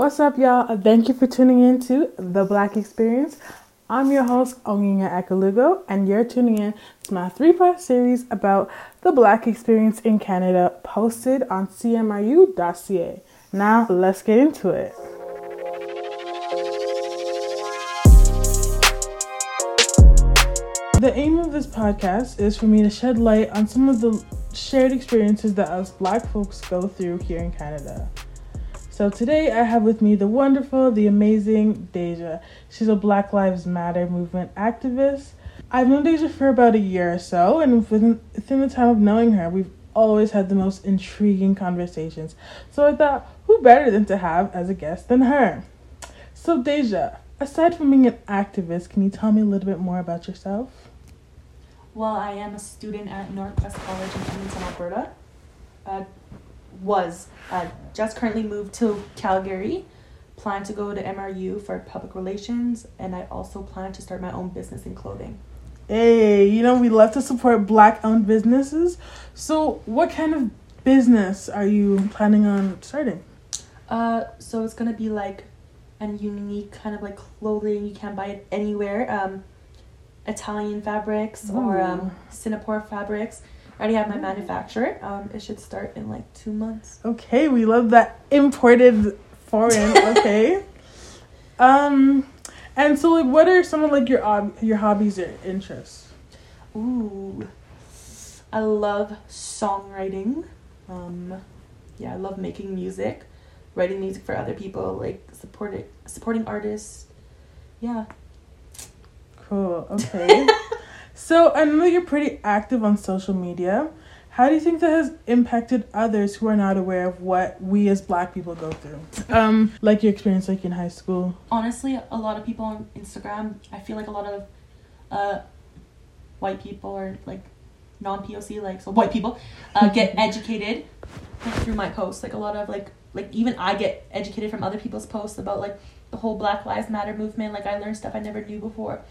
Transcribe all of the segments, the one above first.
What's up, y'all? Thank you for tuning in to The Black Experience. I'm your host, Onyinye Ekwulugo, and you're tuning in to my three part series about the Black Experience in Canada posted on CMRU.ca. Now, let's get into it. The aim of this podcast is for me to shed light on some of the shared experiences that us black folks go through here in Canada. So today I have with me the wonderful, the amazing Deja. She's a Black Lives Matter movement activist. I've known Deja for about a year or so, and within, within the time of knowing her, we've always had the most intriguing conversations. So I thought, who better than to have as a guest than her? So, Deja, aside from being an activist, can you tell me a little bit more about yourself? Well, I am a student at NorQuest College in Edmonton, Alberta. Was uh, just currently moved to Calgary. Plan to go to MRU for public relations, and I also plan to start my own business in clothing. Hey, you know, we love to support black owned businesses. So, what kind of business are you planning on starting? Uh, so it's gonna be like a unique kind of like clothing. You can't buy it anywhere. Um, Italian fabrics or um, Singapore fabrics. I already have my manufacturer. Um, it should start in like two months. Okay, we love that imported foreign. Okay. um, and so like, what are some of like your ob- your hobbies or interests? Ooh, I love songwriting. Um, yeah, I love making music, writing music for other people, like supporting supporting artists. Yeah. Cool. Okay. so I know you're pretty active on social media. How do you think that has impacted others who are not aware of what we as Black people go through? Um, like your experience, like in high school. Honestly, a lot of people on Instagram, I feel like a lot of uh, white people or like non POC, like so white people, uh, get educated like, through my posts. Like a lot of like like even I get educated from other people's posts about like the whole Black Lives Matter movement. Like I learned stuff I never knew before,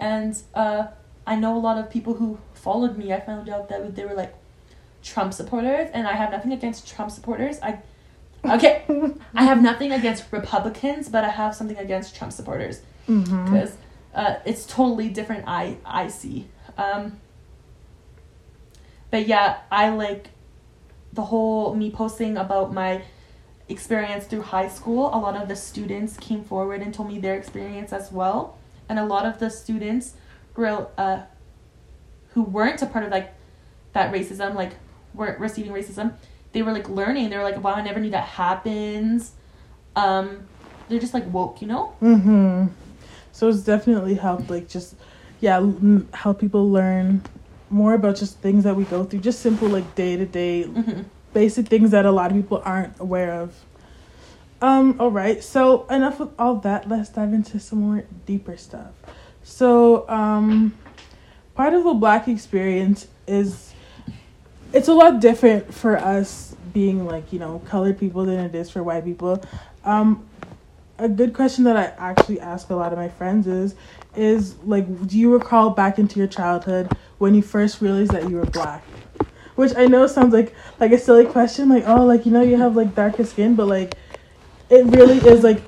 and uh, I know a lot of people who followed me. I found out that they were like Trump supporters, and I have nothing against Trump supporters. I okay, I have nothing against Republicans, but I have something against Trump supporters because Mm-hmm. uh, it's totally different. I I see. Um, but yeah, I like the whole me posting about my experience through high school. A lot of the students came forward and told me their experience as well, and a lot of the students were uh, who weren't a part of like that racism, like weren't receiving racism. They were like learning. They were like, "Wow, I never knew that happens." Um, they're just like woke, you know. Mm-hmm. So it's definitely helped, like just yeah, l- help people learn more about just things that we go through, just simple like day to day basic things that a lot of people aren't aware of. Um, all right, so enough with all that. Let's dive into some more deeper stuff. So, um, part of the black experience is it's a lot different for us being like, you know, colored people than it is for white people. Um, a good question that I actually ask a lot of my friends is is like do you recall back into your childhood when you first realized that you were black? Which I know sounds like like a silly question, like oh like you know you have like darker skin, but like it really is like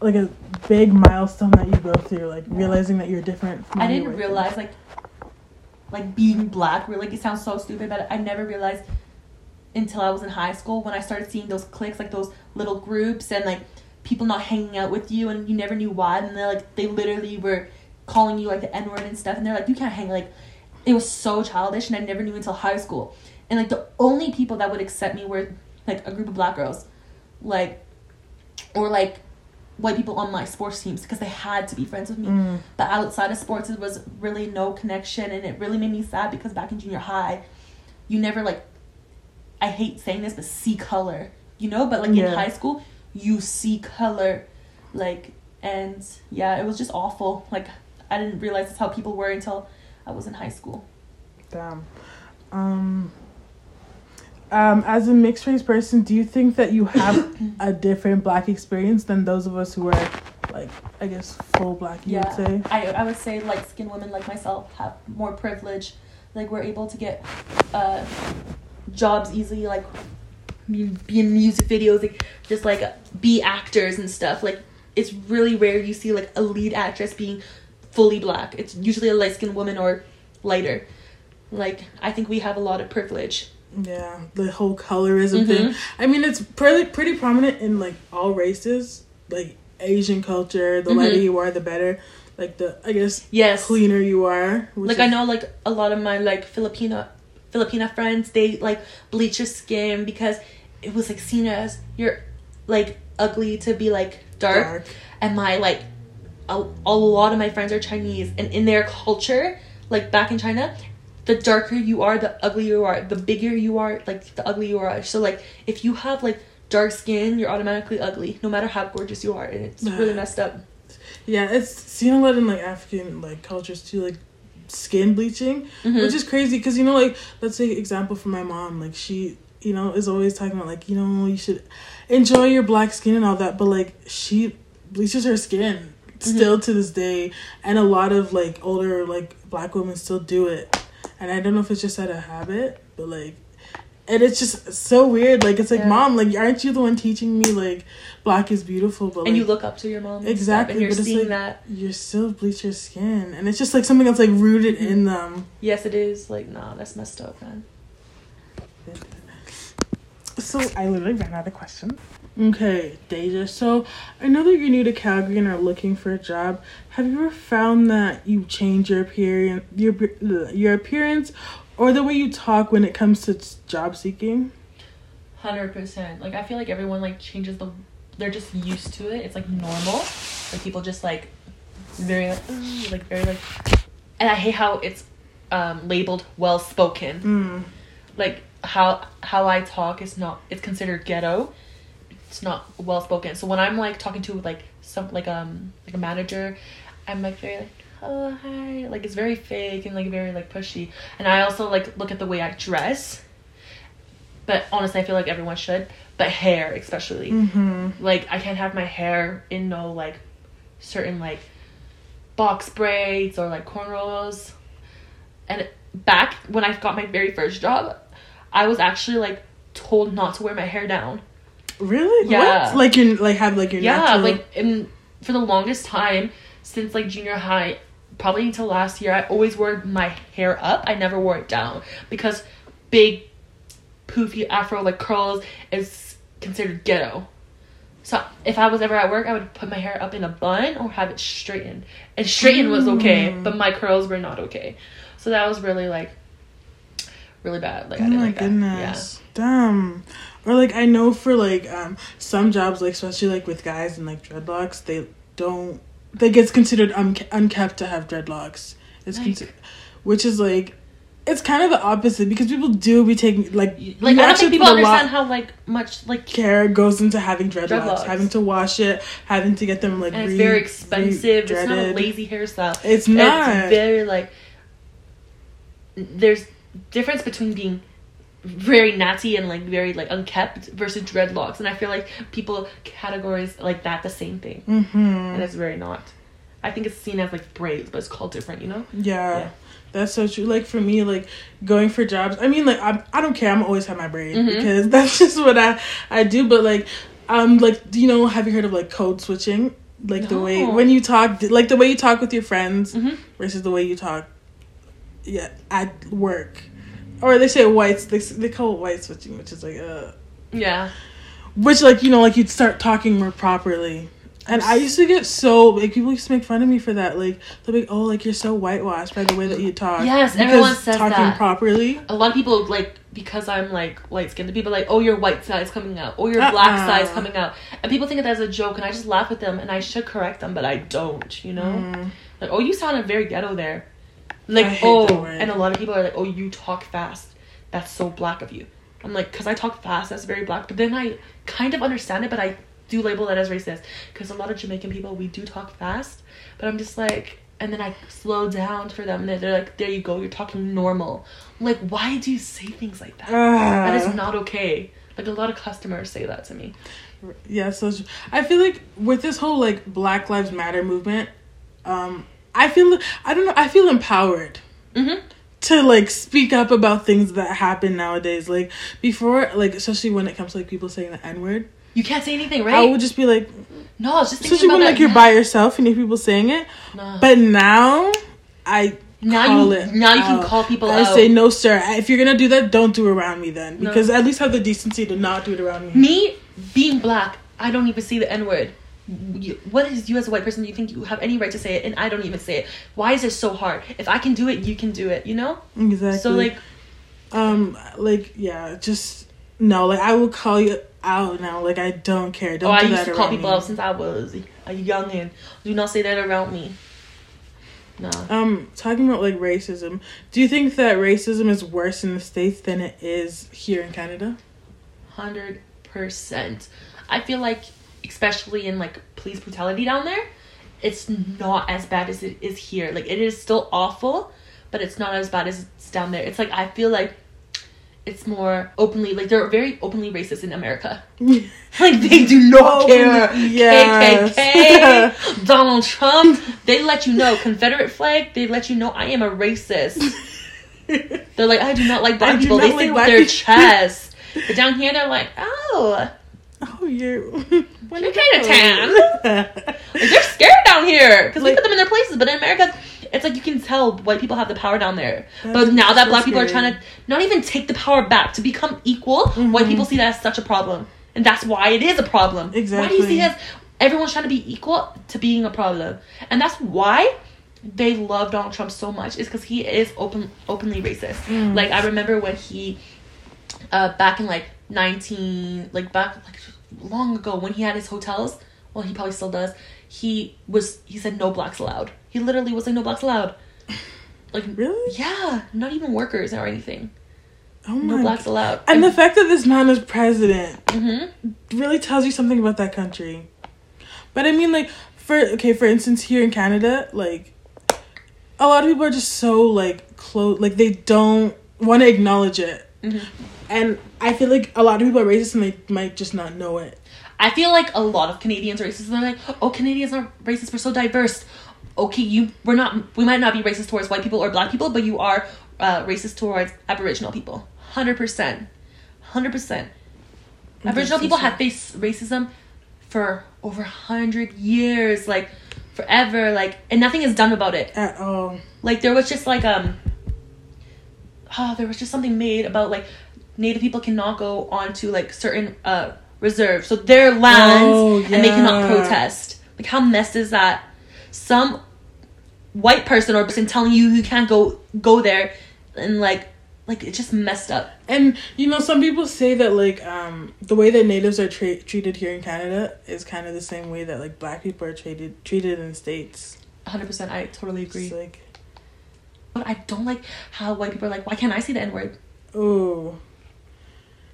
like a big milestone that you go through, like realizing that you're different. From I didn't realize like like being black. Really, like it sounds so stupid, but I never realized until I was in high school when I started seeing those cliques, like those little groups, and like people not hanging out with you, and you never knew why. And they're like they literally were calling you like the N word and stuff, and they're like you can't hang. Like it was so childish, and I never knew until high school. And like the only people that would accept me were like a group of black girls, like or like white people on my sports teams because they had to be friends with me. Mm. But outside of sports, it was really no connection, and it really made me sad because back in junior high, you never like. I hate saying this, but see color, you know. But like Yeah. in high school, you see color, like, and yeah, it was just awful. Like I didn't realize that's how people were until I was in high school. Damn. Um, um, as a mixed race person, do you think that you have a different black experience than those of us who are, like, I guess, full black, you yeah, would say? I I would say light skinned women like myself have more privilege. Like we're able to get uh, jobs easily. Like be, be in music videos, like just like be actors and stuff. Like it's really rare you see like a lead actress being fully black. It's usually a light skinned woman or lighter. Like I think we have a lot of privilege. Yeah, the whole colorism Mhm. thing. I mean, it's pretty pretty prominent in like all races, like Asian culture. The Mhm. lighter you are, the better. Like the I guess Yes. cleaner you are. like I know like a lot of my like Filipino Filipina friends they like bleach your skin because it was like seen as you're like ugly to be like dark, Dark. and my like a, a lot of my friends are Chinese and in their culture like back in China the darker you are the uglier you are the bigger you are like the uglier you are. So like if you have like dark skin you're automatically ugly no matter how gorgeous you are and it's really messed up. Yeah, it's seen a lot in like African like cultures too, like skin bleaching, Mhm. which is crazy because you know, like let's say example for my mom, like she, you know, is always talking about like you know you should enjoy your black skin and all that, but like she bleaches her skin still to this day, and a lot of like older like black women still do it, and I don't know if it's just out of habit, but like. And it's just so weird. Like it's like, Yeah. mom, like aren't you the one teaching me like black is beautiful? But and like, you look up to your mom Exactly, and you're but it's seeing like- that you're still bleach your skin and it's just like something that's like rooted Mm-hmm. in them Yes, it is. Like, nah, that's messed up, man. so i literally ran out of questions okay deja so i know that you're new to calgary and are looking for a job have you ever found that you change your appearance your your appearance or the way you talk when it comes to job seeking Hundred percent. Like, I feel like everyone like changes the. They're just used to it. It's like normal. Like people just like very like like very like, and I hate how it's um labeled well spoken. mm. Like how how I talk is not. It's considered ghetto. It's not well spoken. So when I'm like talking to like some like um like a manager, I'm like very like oh hi like it's very fake and like very like pushy. And I also like look at the way I dress. But honestly, I feel like everyone should. But hair, especially, hmm like I can't have my hair in no like certain like box braids or like cornrows. And back when I got my very first job, I was actually like told not to wear my hair down. Really Yeah. what? like you're like have like your Yeah, natural like and for the longest time since like junior high, probably until last year, I always wore my hair up. I never wore it down because big poofy afro like curls is considered ghetto. So if I was ever at work, I would put my hair up in a bun or have it straightened. And straightened was okay, Mm. but my curls were not okay. So that was really like really bad. Like I Oh didn't my like that. goodness. Damn. Or like I know for like um some jobs like especially like with guys and like dreadlocks they don't they gets considered un- unkept to have dreadlocks. It's Like- which is like it's kind of the opposite because people do be taking like Like I don't think people understand how like much like care goes into having dreadlocks, Dreadlocks. having to wash it, having to get them like and it's re- very expensive. It's not a lazy hairstyle. It's not. It's very like there's difference between being very natty and like very like unkept versus dreadlocks, and I feel like people categorize like that the same thing, mm-hmm. and it's very not. I think it's seen as like braids, but it's called different, you know. Yeah. Yeah. That's so true. Like for me, like going for jobs. I mean, like I I don't care. I'm always have my braid Mhm. because that's just what I I do. But like, um, like do you know? Have you heard of like code switching? Like the way when you talk, like the way you talk with your friends Mm-hmm. versus the way you talk, yeah, at work, or they say whites. They they call it white switching, which is like uh, Yeah. which like you know like you'd start talking more properly. And I used to get so like people used to make fun of me for that. Like they'll be like, "Oh, like you're so whitewashed by the way that you talk." Yes, Because everyone says talking that. properly. A lot of people like because I'm like light skinned. The people like, oh, your white side's coming out, or your black Uh-uh. side's coming out, and people think of that as a joke, and I just laugh at them, and I should correct them, but I don't. You know. Mm. Like, oh, you sounded very ghetto there. Like, oh, and a lot of people are like, oh, you talk fast. That's so black of you. I'm like, because I talk fast, that's very black. But then I kind of understand it, but I do label that as racist. Because a lot of Jamaican people, we do talk fast. But I'm just like, and then I slow down for them. And they're like, there you go, you're talking normal. I'm like, why do you say things like that? that Ah. is not okay. Like, a lot of customers say that to me. Yeah, so I feel like with this whole like Black Lives Matter movement, um, I feel I don't know I feel empowered Mm-hmm. to like speak up about things that happen nowadays. Like before, like especially when it comes to like people saying the N word, You can't say anything, right? I would just be like, no, I just especially about when that. like you're by yourself and you people saying it. Nah. But now, I now call you it now you can call people I out. say no, sir. If you're gonna do that, don't do it around me then, No. because at least have the decency to not do it around me. Me being black, I don't even see the N word. What is you as a white person? Do you think you have any right to say it? And I don't even say it. Why is it so hard? If I can do it, you can do it. You know. Exactly. So like, um, like yeah, just no. Like I will call you out now. Like I don't care. Don't oh, I used that to call people me. out since I was a youngin. Do not say that around me. Nah. Um, talking about like racism, do you think that racism is worse in the states than it is here in Canada? Hundred percent. I feel like, especially in like police brutality down there, it's not as bad as it is here. Like it is still awful, but it's not as bad as it's down there. It's like I feel like it's more openly like they're very openly racist in America. Like they do not Oh, care. yes. KKK, Donald Trump. They let you know Confederate flag. They let you know I am a racist. They're like I do not like black I people. They like say it with black their chest. But down here they're like, oh, oh, you're you're kind of tan. Like, they're scared down here because we put them in their places. But in America, it's like you can tell white people have the power down there. But now that so black people are trying to not even take the power back to become equal, white Mhm. people see that as such a problem, and that's why it is a problem. Exactly. Why do you see it as everyone's trying to be equal to being a problem, and that's why they love Donald Trump so much is because he is open openly racist. Mm. Like I remember when he, uh, back in like nineteen, like back like long ago when he had his hotels. Well, he probably still does. He was he said no blacks allowed. He literally was like no blacks allowed. Like Really? yeah, not even workers or anything. Oh No blacks God. allowed. And the fact that this man is president hmm really tells you something about that country. But I mean, like, for okay, for instance, here in Canada, like, a lot of people are just so like close, like they don't want to acknowledge it, hmm and I feel like a lot of people are racist and they might just not know it. I feel like a lot of Canadians are racist. They're like, oh, Canadians are racist. We're so diverse. Okay, you we're not. We might not be racist towards white people or black people, but you are uh, racist towards Aboriginal people. Hundred percent, hundred percent. Aboriginal people have faced racism for over hundred years, like forever, like, and nothing is done about it. at all. Like there was just like um, oh, there was just something made about like Native people cannot go onto like certain uh reserves, so their lands, Oh, and they cannot protest. Like how messed is that? Some white person or person telling you you can't go go there, and like like it's just messed up. And you know, some people say that like um the way that natives are tra- treated here in Canada is kind of the same way that like black people are treated treated in the states. Hundred percent, I totally agree. It's like, But I don't like how white people are like, why can't I say the n word? oh,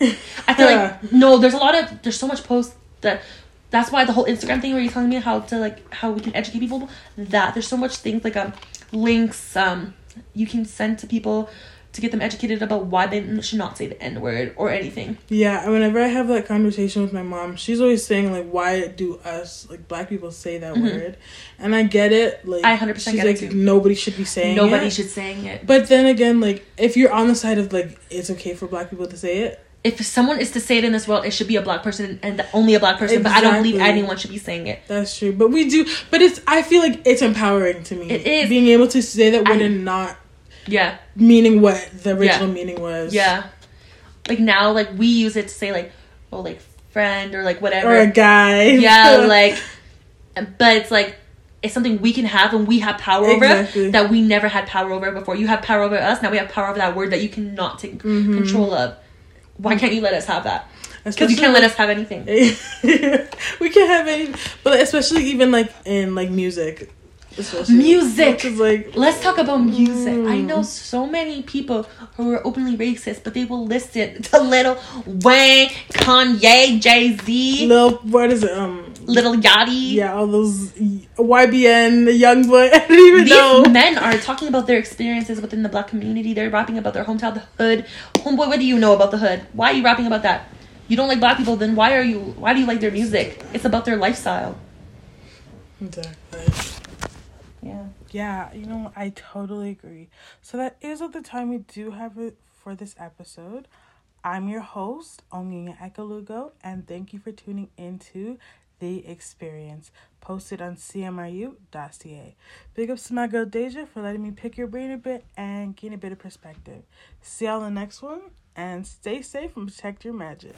I feel like no, there's a lot of there's so much posts that that's why the whole Instagram thing where you're telling me how to like how we can educate people that there's so much things like um links um you can send to people to get them educated about why they should not say the N word or anything. Yeah, whenever I have that conversation with my mom, she's always saying like, "Why do us like black people say that Mhm. word?" And I get it. Like, I 100% she's get it like, too. nobody should be saying it. Nobody it. should saying it. But then again, like, if you're on the side of like, it's okay for black people to say it. If someone is to say it in this world, it should be a black person and only a black person. But I don't believe anyone should be saying it. That's true. But we do. But it's. I feel like it's empowering to me. It is. being able to say that word I- and not Yeah, meaning what the original Yeah. meaning was. yeah. Like now, like we use it to say like, oh, like friend or like whatever. Or a guy. yeah like but it's like it's something we can have and we have power Exactly. over that we never had power over before you have power over us now we have power over that word that you cannot take Mhm. control of why can't you let us have that? Because you can't let us have anything. We can't have any, but especially even like in like music, especially. Music! is like let's talk about music. I Mm. know so many people who are openly racist but they will listen to little wayne kanye jay-z. Little what is it um little yachty yeah all those YBN the young boy I don't even These know men are talking about their experiences within the black community. They're rapping about their hometown, the hood. Homeboy, what do you know about the hood? Why are you rapping about that? You don't like black people, then why are you? Why do you like their music? It's about their lifestyle. exactly Yeah. Yeah, you know, I totally agree. So that is all the time we do have it for this episode. I'm your host, Onyinye Ekwulugo, and thank you for tuning into The Experience, posted on CMRU.ca. Big ups to my girl Deja for letting me pick your brain a bit and gain a bit of perspective. See y'all in the next one, and stay safe and protect your magic.